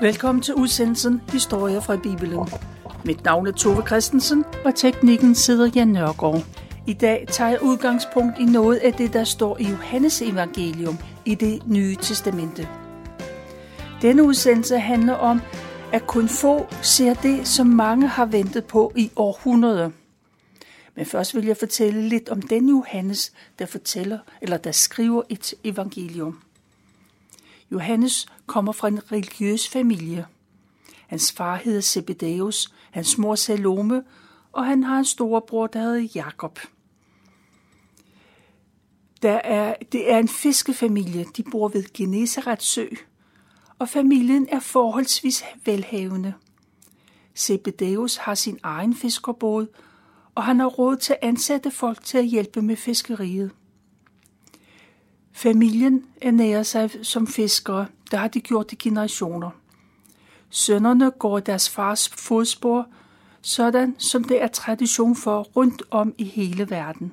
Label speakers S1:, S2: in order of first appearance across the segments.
S1: Velkommen til udsendelsen Historier fra Bibelen. Mit navn er Tove Christensen, og teknikken sidder Jan Nørgaard. I dag tager jeg udgangspunkt i noget af det, der står i Johannes evangelium i det nye testamente. Denne udsendelse handler om, at kun få ser det, som mange har ventet på i århundreder. Men først vil jeg fortælle lidt om den Johannes, der fortæller eller der skriver et evangelium. Johannes kommer fra en religiøs familie. Hans far hedder Zebedeus, hans mor Salome, og han har en storebror, der hedder Jakob. Der er, det er en fiskefamilie. De bor ved Genesaret sø, og familien er forholdsvis velhavende. Zebedeus har sin egen fiskerbåd, og han har råd til at ansætte folk til at hjælpe med fiskeriet. Familien ernærer sig som fiskere, der har de gjort i generationer. Sønnerne går deres fars fodspor, sådan som det er tradition for rundt om i hele verden.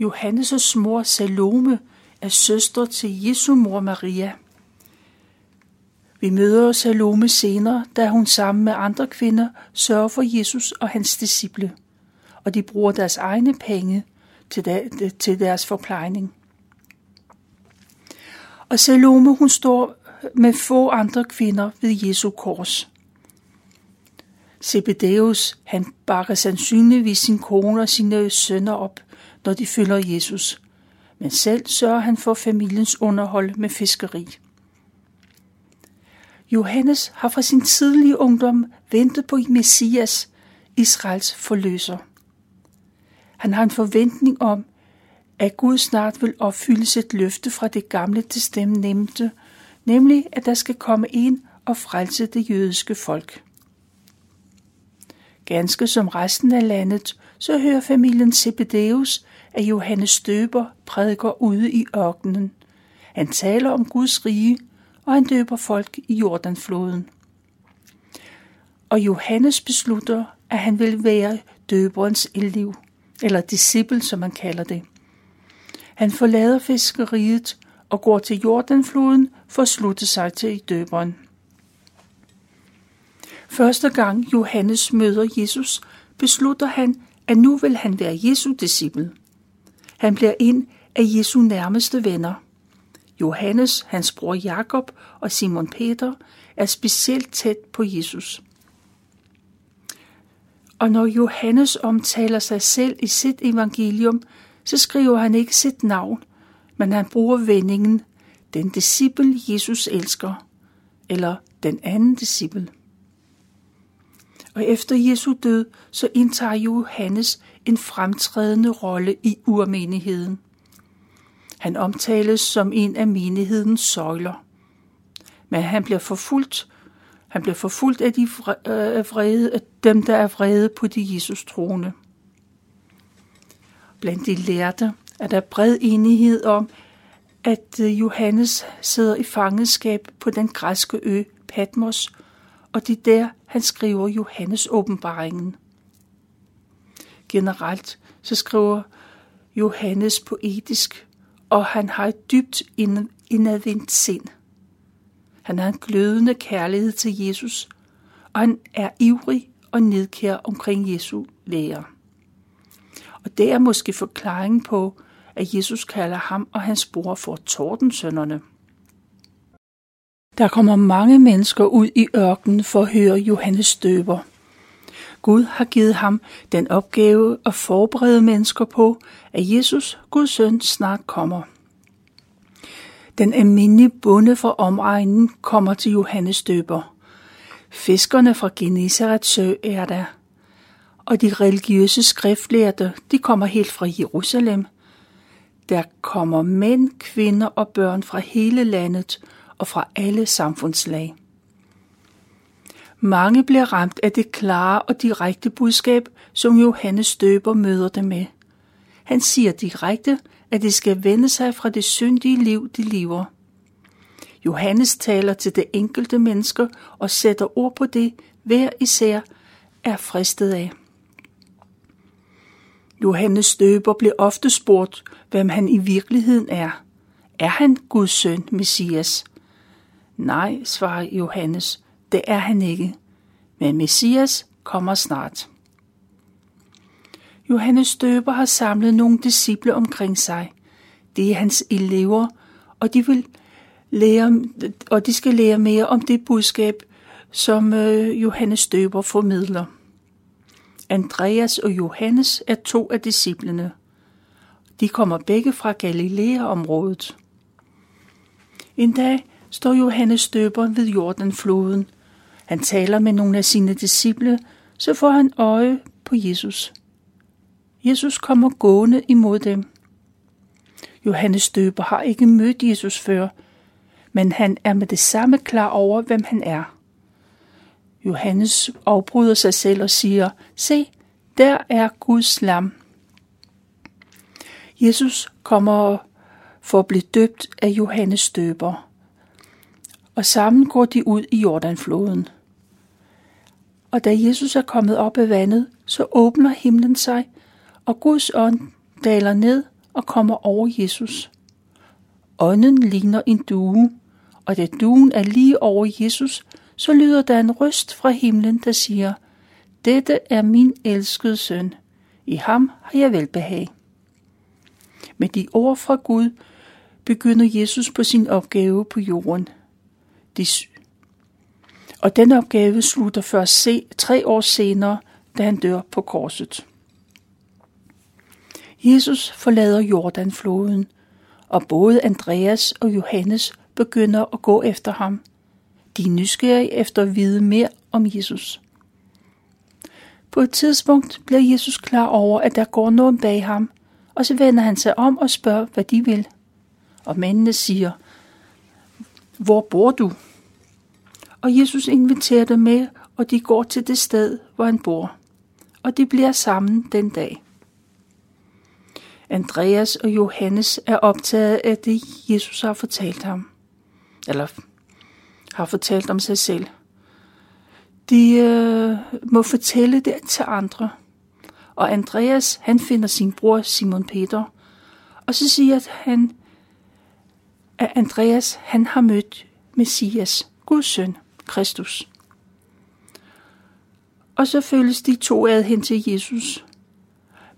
S1: Johannes' mor Salome er søster til Jesu mor Maria. Vi møder Salome senere, da hun sammen med andre kvinder sørger for Jesus og hans disciple, og de bruger deres egne penge til deres forplejning. Og Salome, hun står med få andre kvinder ved Jesu kors. Zebedeus, han bakker sandsynligvis sin kone og sine sønner op, når de følger Jesus. Men selv sørger han for familiens underhold med fiskeri. Johannes har fra sin tidlige ungdom ventet på Messias, Israels forløser. Han har en forventning om, at Gud snart vil opfylde sit løfte fra det gamle testamente, nemlig at der skal komme en og frelse det jødiske folk. Ganske som resten af landet, så hører familien Zebedeus, at Johannes døber prædiker ude i ørkenen. Han taler om Guds rige, og han døber folk i Jordanfloden. Og Johannes beslutter, at han vil være døberens elev, eller disciple, som man kalder det. Han forlader fiskeriet og går til Jordanfloden for at slutte sig til døberen. Første gang Johannes møder Jesus, beslutter han, at nu vil han være Jesu disciple. Han bliver en af Jesu nærmeste venner. Johannes, hans bror Jakob og Simon Peter er specielt tæt på Jesus. Og når Johannes omtaler sig selv i sit evangelium, så skriver han ikke sit navn, men han bruger vendingen, den disciple Jesus elsker, eller den anden disciple. Og efter Jesu død, så indtager Johannes en fremtrædende rolle i urmenigheden. Han omtales som en af menighedens søjler. Men han bliver forfulgt. Han bliver forfulgt af de øh, vrede, af dem, der er vrede på de Jesus troende. Blandt de lærte er der bred enighed om, at øh, Johannes sidder i fangenskab på den græske ø Patmos, og det er der, han skriver Johannes åbenbaringen. Generelt så skriver Johannes poetisk, og han har et dybt indadvendt sind. Han har en glødende kærlighed til Jesus, og han er ivrig og nedkær omkring Jesu lære. Og det er måske forklaringen på, at Jesus kalder ham og hans bror for tordensønderne. Der kommer mange mennesker ud i ørkenen for at høre Johannes døber. Gud har givet ham den opgave at forberede mennesker på, at Jesus, Guds søn, snart kommer. Den almindelige bonde fra omegnen kommer til Johannes døber. Fiskerne fra Genesarets sø er der og de religiøse skriftlærte, de kommer helt fra Jerusalem. Der kommer mænd, kvinder og børn fra hele landet og fra alle samfundslag. Mange bliver ramt af det klare og direkte budskab, som Johannes døber møder dem med. Han siger direkte, at de skal vende sig fra det syndige liv, de lever. Johannes taler til det enkelte mennesker og sætter ord på det, hver især er fristet af. Johannes døber blev ofte spurgt, hvem han i virkeligheden er. Er han Guds søn, Messias? Nej, svarer Johannes, det er han ikke, men Messias kommer snart. Johannes Døber har samlet nogle disciple omkring sig. Det er hans elever, og de vil lære, og de skal lære mere om det budskab, som øh, Johannes Døber formidler. Andreas og Johannes er to af disciplene. De kommer begge fra Galilea-området. En dag står Johannes Døber ved Jordanfloden. Han taler med nogle af sine disciple, så får han øje på Jesus. Jesus kommer gående imod dem. Johannes Døber har ikke mødt Jesus før, men han er med det samme klar over, hvem han er. Johannes afbryder sig selv og siger, se, der er Guds lam. Jesus kommer for at blive døbt af Johannes døber. Og sammen går de ud i Jordanfloden. Og da Jesus er kommet op af vandet, så åbner himlen sig, og Guds ånd daler ned og kommer over Jesus. Ånden ligner en due, og da duen er lige over Jesus, så lyder der en røst fra himlen, der siger, Dette er min elskede søn. I ham har jeg velbehag. Med de ord fra Gud begynder Jesus på sin opgave på jorden. De og den opgave slutter først se, tre år senere, da han dør på korset. Jesus forlader Jordanfloden, og både Andreas og Johannes begynder at gå efter ham. De er nysgerrige efter at vide mere om Jesus. På et tidspunkt bliver Jesus klar over, at der går nogen bag ham, og så vender han sig om og spørger, hvad de vil. Og mændene siger, hvor bor du? Og Jesus inviterer dem med, og de går til det sted, hvor han bor. Og de bliver sammen den dag. Andreas og Johannes er optaget af det, Jesus har fortalt ham. Eller har fortalt om sig selv. De øh, må fortælle det til andre. Og Andreas, han finder sin bror Simon Peter, og så siger han, at Andreas, han har mødt Messias, Guds søn, Kristus. Og så følges de to ad hen til Jesus.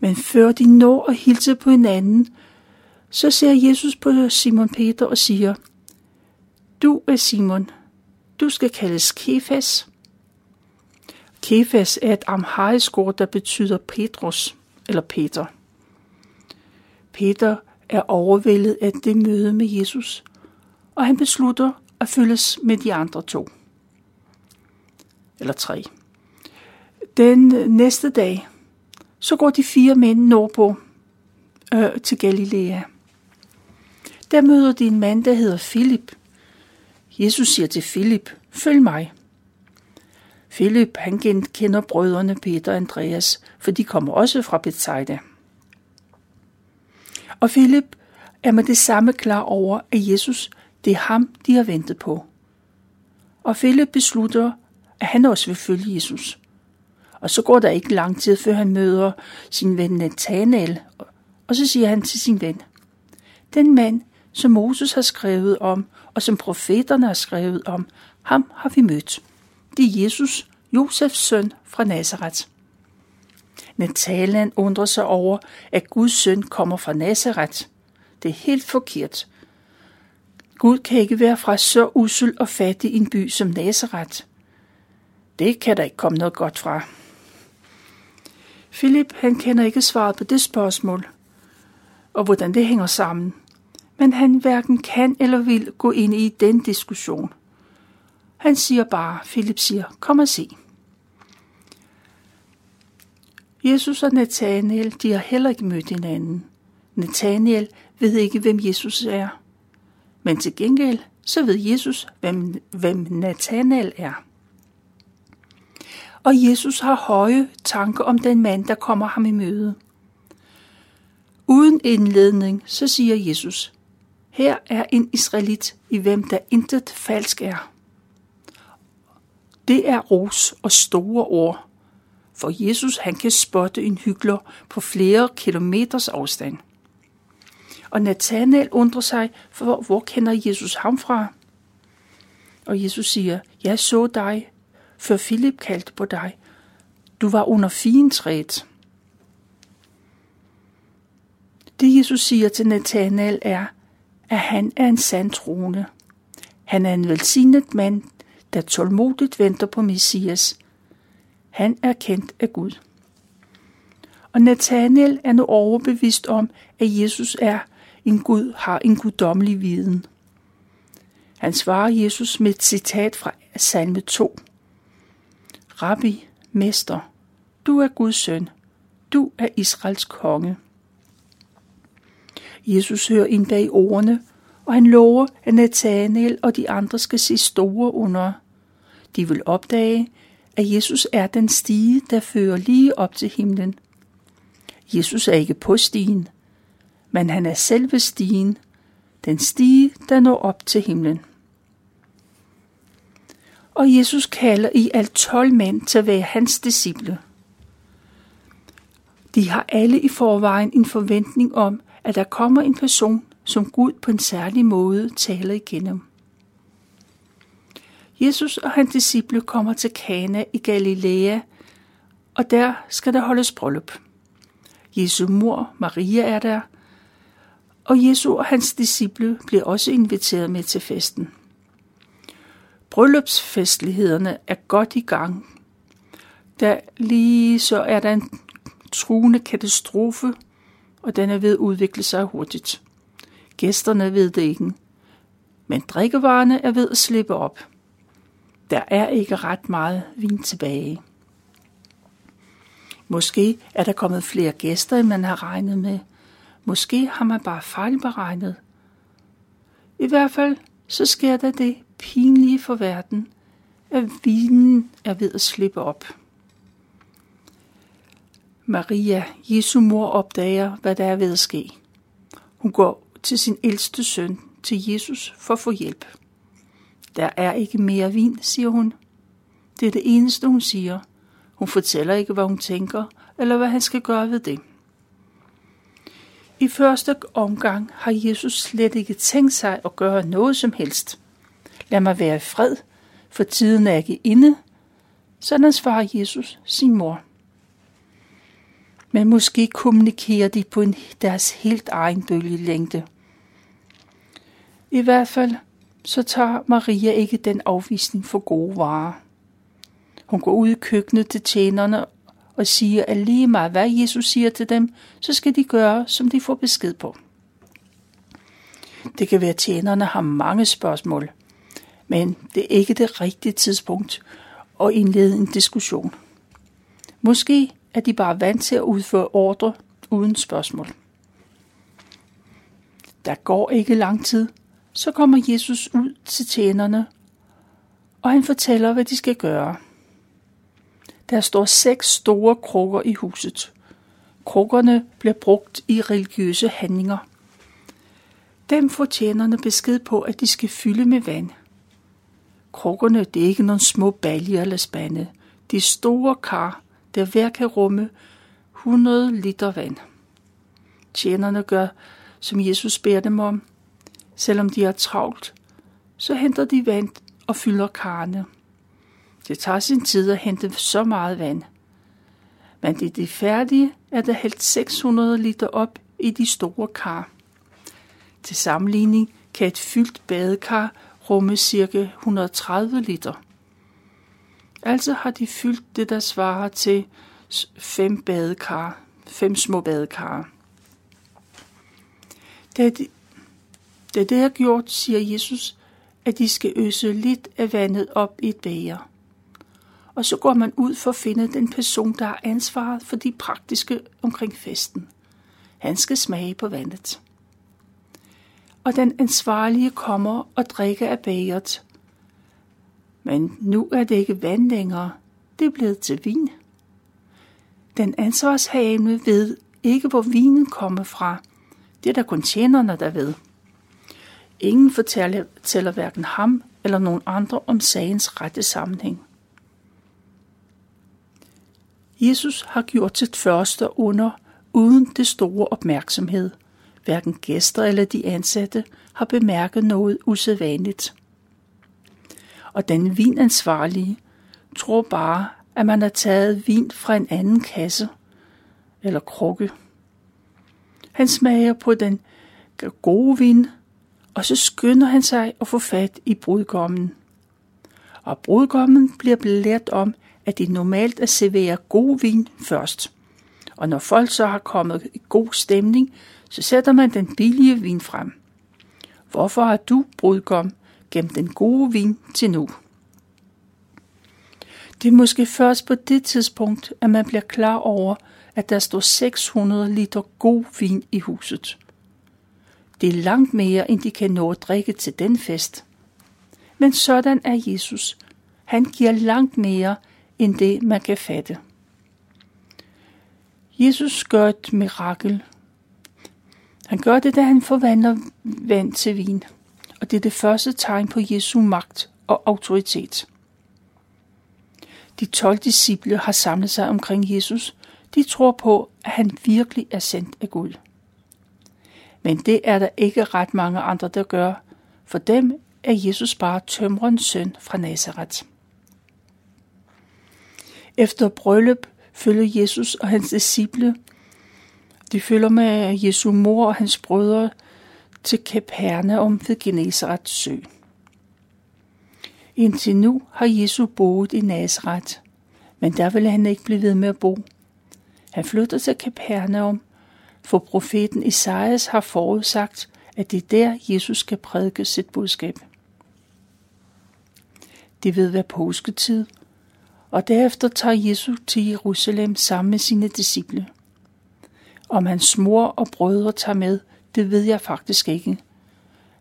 S1: Men før de når at hilse på hinanden, så ser Jesus på Simon Peter og siger, Du er Simon, du skal kaldes Kefas. Kefas er et amharisk ord, der betyder Petrus eller Peter. Peter er overvældet af det møde med Jesus, og han beslutter at følges med de andre to. Eller tre. Den næste dag, så går de fire mænd nordpå øh, til Galilea. Der møder de en mand, der hedder Filip. Jesus siger til Filip, følg mig. Philip han kender brødrene Peter og Andreas, for de kommer også fra Bethsaida. Og Philip er med det samme klar over, at Jesus, det er ham, de har ventet på. Og Philip beslutter, at han også vil følge Jesus. Og så går der ikke lang tid, før han møder sin ven Nathanael, og så siger han til sin ven, den mand, som Moses har skrevet om, og som profeterne har skrevet om, ham har vi mødt. Det er Jesus, Josefs søn fra Nazareth. Nathanael undrer sig over, at Guds søn kommer fra Nazareth. Det er helt forkert. Gud kan ikke være fra så usel og fattig en by som Nazareth. Det kan der ikke komme noget godt fra. Philip han kender ikke svaret på det spørgsmål, og hvordan det hænger sammen. Men han hverken kan eller vil gå ind i den diskussion. Han siger bare, Philip siger, kom og se. Jesus og Nathanael, de har heller ikke mødt hinanden. Nathanael ved ikke, hvem Jesus er. Men til gengæld, så ved Jesus, hvem, hvem Nathanael er. Og Jesus har høje tanker om den mand, der kommer ham i møde. Uden indledning, så siger Jesus, her er en israelit, i hvem der intet falsk er. Det er ros og store ord, for Jesus han kan spotte en hykler på flere kilometers afstand. Og Nathanael undrer sig, for hvor kender Jesus ham fra? Og Jesus siger, jeg så dig, før Philip kaldte på dig. Du var under fintræet. Det Jesus siger til Nathanael er, at han er en sand troende. Han er en velsignet mand, der tålmodigt venter på Messias. Han er kendt af Gud. Og Nathanael er nu overbevist om, at Jesus er en Gud, har en guddommelig viden. Han svarer Jesus med et citat fra salme 2. Rabbi, mester, du er Guds søn, du er Israels konge. Jesus hører ind dag ordene, og han lover, at Nathanael og de andre skal se store under. De vil opdage, at Jesus er den stige, der fører lige op til himlen. Jesus er ikke på stigen, men han er selve stigen, den stige, der når op til himlen. Og Jesus kalder i alt 12 mænd til at være hans disciple. De har alle i forvejen en forventning om, at der kommer en person, som Gud på en særlig måde taler igennem. Jesus og hans disciple kommer til Kana i Galilea, og der skal der holdes bryllup. Jesu mor, Maria, er der, og Jesu og hans disciple bliver også inviteret med til festen. Bryllupsfestlighederne er godt i gang. Der lige så er der en truende katastrofe, og den er ved at udvikle sig hurtigt. Gæsterne ved det ikke, men drikkevarerne er ved at slippe op. Der er ikke ret meget vin tilbage. Måske er der kommet flere gæster, end man har regnet med. Måske har man bare fejlberegnet. I hvert fald så sker der det pinlige for verden, at vinen er ved at slippe op. Maria, Jesu mor, opdager, hvad der er ved at ske. Hun går til sin ældste søn, til Jesus, for at få hjælp. Der er ikke mere vin, siger hun. Det er det eneste, hun siger. Hun fortæller ikke, hvad hun tænker, eller hvad han skal gøre ved det. I første omgang har Jesus slet ikke tænkt sig at gøre noget som helst. Lad mig være i fred, for tiden er ikke inde. Sådan svarer Jesus sin mor. Men måske kommunikerer de på en, deres helt egen bølgelængde. I hvert fald så tager Maria ikke den afvisning for gode varer. Hun går ud i køkkenet til tjenerne og siger, at lige meget hvad Jesus siger til dem, så skal de gøre, som de får besked på. Det kan være, at tjenerne har mange spørgsmål, men det er ikke det rigtige tidspunkt at indlede en diskussion. Måske er de bare vant til at udføre ordre uden spørgsmål. Der går ikke lang tid, så kommer Jesus ud til tjenerne, og han fortæller, hvad de skal gøre. Der står seks store krukker i huset. Krukkerne bliver brugt i religiøse handlinger. Dem får tjenerne besked på, at de skal fylde med vand. Krukkerne det er ikke nogle små baljer eller spande. De er store kar, der hver kan rumme 100 liter vand. Tjenerne gør, som Jesus beder dem om. Selvom de er travlt, så henter de vand og fylder karne. Det tager sin tid at hente så meget vand. Men det de færdige, er der hældt 600 liter op i de store kar. Til sammenligning kan et fyldt badekar rumme ca. 130 liter. Altså har de fyldt det, der svarer til fem badekar, fem små badekar. Da de, da det er gjort, siger Jesus, at de skal øse lidt af vandet op i et bager. Og så går man ud for at finde den person, der har ansvaret for de praktiske omkring festen. Han skal smage på vandet. Og den ansvarlige kommer og drikker af bageret. Men nu er det ikke vand længere, det er blevet til vin. Den ansvarshavende ved ikke, hvor vinen kommer fra. Det er der kun tjenerne, der ved. Ingen fortæller, fortæller hverken ham eller nogen andre om sagens rette sammenhæng. Jesus har gjort sit første under uden det store opmærksomhed. Hverken gæster eller de ansatte har bemærket noget usædvanligt. og den vinansvarlige tror bare, at man har taget vin fra en anden kasse eller krukke. Han smager på den gode vin, og så skynder han sig at få fat i brudgommen. Og brudgommen bliver belært om, at det normalt at servere god vin først. Og når folk så har kommet i god stemning, så sætter man den billige vin frem. Hvorfor har du, brudgom, gemt den gode vin til nu? Det er måske først på det tidspunkt, at man bliver klar over, at der står 600 liter god vin i huset. Det er langt mere, end de kan nå at drikke til den fest. Men sådan er Jesus. Han giver langt mere, end det man kan fatte. Jesus gør et mirakel. Han gør det, da han forvandler vand til vin. Og det er det første tegn på Jesu magt og autoritet. De 12 disciple har samlet sig omkring Jesus. De tror på, at han virkelig er sendt af Gud. Men det er der ikke ret mange andre, der gør. For dem er Jesus bare tømrens søn fra Nazareth. Efter bryllup følger Jesus og hans disciple. De følger med Jesu mor og hans brødre til Capernaum ved Genesarets sø. Indtil nu har Jesus boet i Nazareth, men der vil han ikke blive ved med at bo. Han flytter til Capernaum, for profeten Esajas har forudsagt, at det er der, Jesus skal prædike sit budskab. Det ved være påsketid, og derefter tager Jesus til Jerusalem sammen med sine disciple. Om hans mor og brødre tager med, det ved jeg faktisk ikke.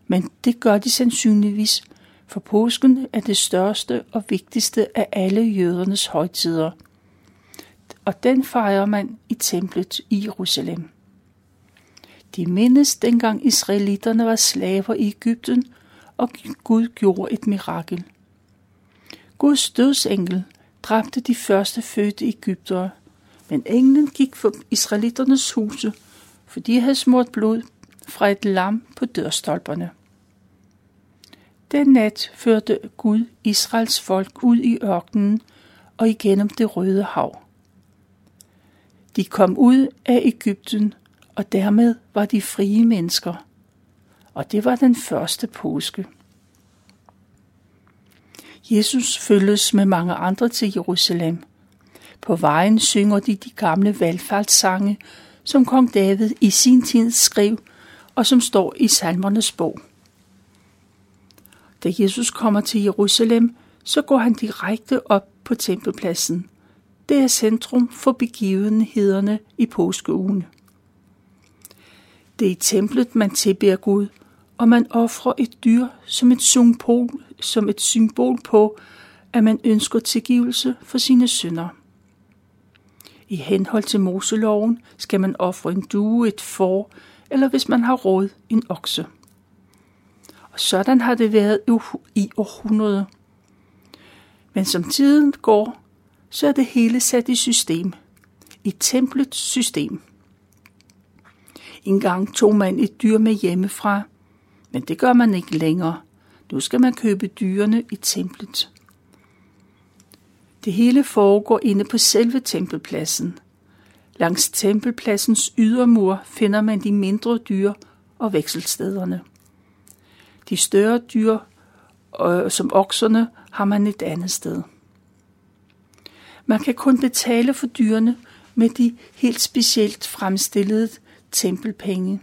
S1: Men det gør de sandsynligvis, for påsken er det største og vigtigste af alle jødernes højtider. Og den fejrer man i templet i Jerusalem. De mindes dengang israelitterne var slaver i Ægypten, og Gud gjorde et mirakel. Guds dødsengel dræbte de første fødte Ægyptere, men englen gik for israeliternes huse, for de havde smurt blod fra et lam på dørstolperne. Den nat førte Gud Israels folk ud i ørkenen og igennem det røde hav. De kom ud af Ægypten, og dermed var de frie mennesker. Og det var den første påske. Jesus følges med mange andre til Jerusalem. På vejen synger de de gamle valgfartssange, som kong David i sin tid skrev, og som står i salmernes bog. Da Jesus kommer til Jerusalem, så går han direkte op på tempelpladsen. Det er centrum for begivenhederne i påskeugen. Det er i templet, man tilbeder Gud, og man offrer et dyr som et symbol, som et symbol på, at man ønsker tilgivelse for sine synder. I henhold til Moseloven skal man ofre en due, et får, eller hvis man har råd, en okse. Og sådan har det været i århundreder. Men som tiden går, så er det hele sat i system. I templets system. En gang tog man et dyr med hjemmefra, men det gør man ikke længere. Nu skal man købe dyrene i templet. Det hele foregår inde på selve tempelpladsen. Langs tempelpladsens ydermur finder man de mindre dyr og vekselstederne. De større dyr, øh, som okserne, har man et andet sted. Man kan kun betale for dyrene med de helt specielt fremstillede tempelpenge.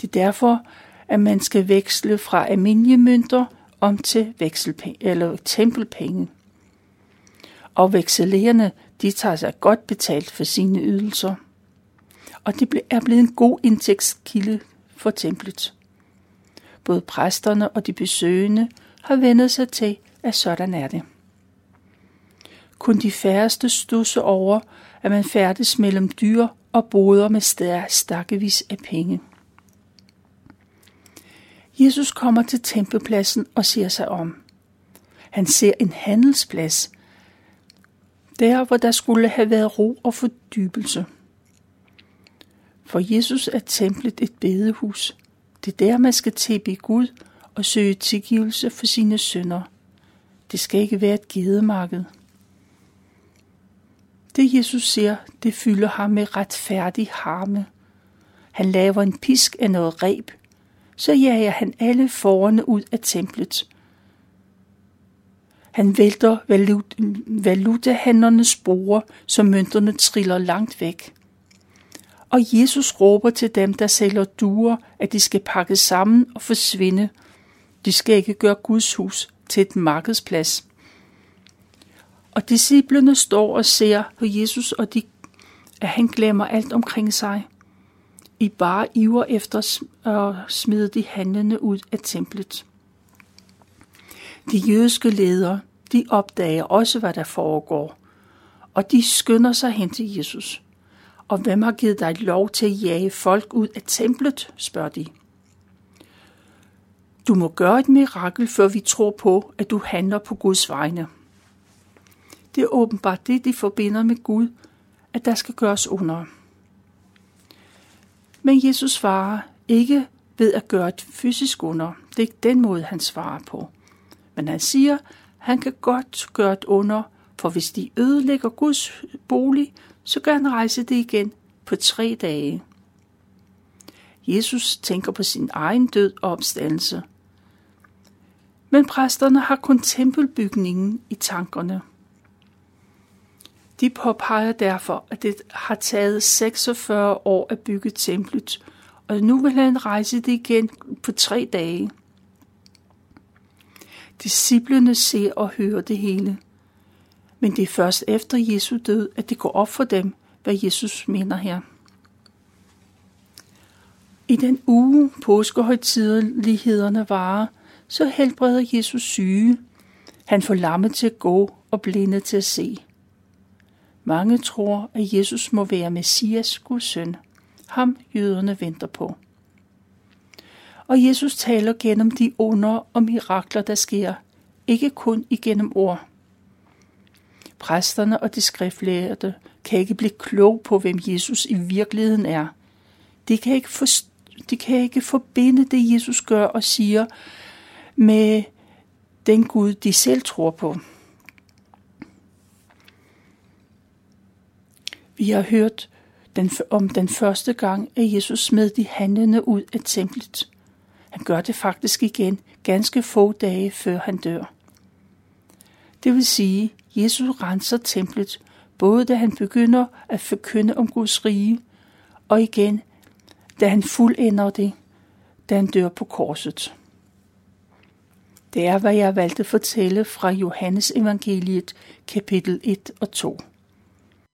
S1: Det er derfor, at man skal veksle fra almindelige mønter om til vekselpenge, eller tempelpenge. Og vekselerende de tager sig godt betalt for sine ydelser. Og det er blevet en god indtægtskilde for templet. Både præsterne og de besøgende har vendet sig til, at sådan er det. Kun de færreste stusser over, at man færdes mellem dyr og boder med stakkevis af penge. Jesus kommer til tempelpladsen og ser sig om. Han ser en handelsplads, der hvor der skulle have været ro og fordybelse. For Jesus er templet et bedehus. Det er der, man skal tilbe Gud og søge tilgivelse for sine synder. Det skal ikke være et gedemarked. Det Jesus ser, det fylder ham med retfærdig harme. Han laver en pisk af noget reb, så jager han alle forerne ud af templet. Han vælter valut, valutahandlernes spore, så mønterne triller langt væk. Og Jesus råber til dem, der sælger duer, at de skal pakke sammen og forsvinde. De skal ikke gøre Guds hus til et markedsplads. Og disciplene står og ser på Jesus, og de, at han glemmer alt omkring sig. I bare iver efter at smide de handlende ud af templet. De jødiske ledere, de opdager også, hvad der foregår, og de skynder sig hen til Jesus. Og hvem har givet dig lov til at jage folk ud af templet, spørger de. Du må gøre et mirakel, før vi tror på, at du handler på Guds vegne. Det er åbenbart det, de forbinder med Gud, at der skal gøres under. Men Jesus svarer ikke ved at gøre et fysisk under. Det er ikke den måde, han svarer på. Men han siger, han kan godt gøre et under, for hvis de ødelægger Guds bolig, så kan han rejse det igen på tre dage. Jesus tænker på sin egen død og opstandelse. Men præsterne har kun tempelbygningen i tankerne. De påpeger derfor, at det har taget 46 år at bygge templet, og nu vil han rejse det igen på tre dage disciplene ser og hører det hele. Men det er først efter Jesu død, at det går op for dem, hvad Jesus mener her. I den uge påskehøjtidelighederne varer, så helbreder Jesus syge. Han får lamme til at gå og blinde til at se. Mange tror, at Jesus må være Messias Guds søn. Ham jøderne venter på. Og Jesus taler gennem de under og mirakler, der sker, ikke kun igennem ord. Præsterne og de skriftlærte kan ikke blive klog på, hvem Jesus i virkeligheden er. De kan ikke, for, de kan ikke forbinde det, Jesus gør og siger, med den Gud, de selv tror på. Vi har hørt den, om den første gang, at Jesus smed de handlende ud af templet. Han gør det faktisk igen ganske få dage før han dør. Det vil sige, Jesus renser templet, både da han begynder at forkynde om Guds rige, og igen, da han fuldender det, da han dør på korset. Det er, hvad jeg valgte at fortælle fra Johannes evangeliet, kapitel 1 og 2.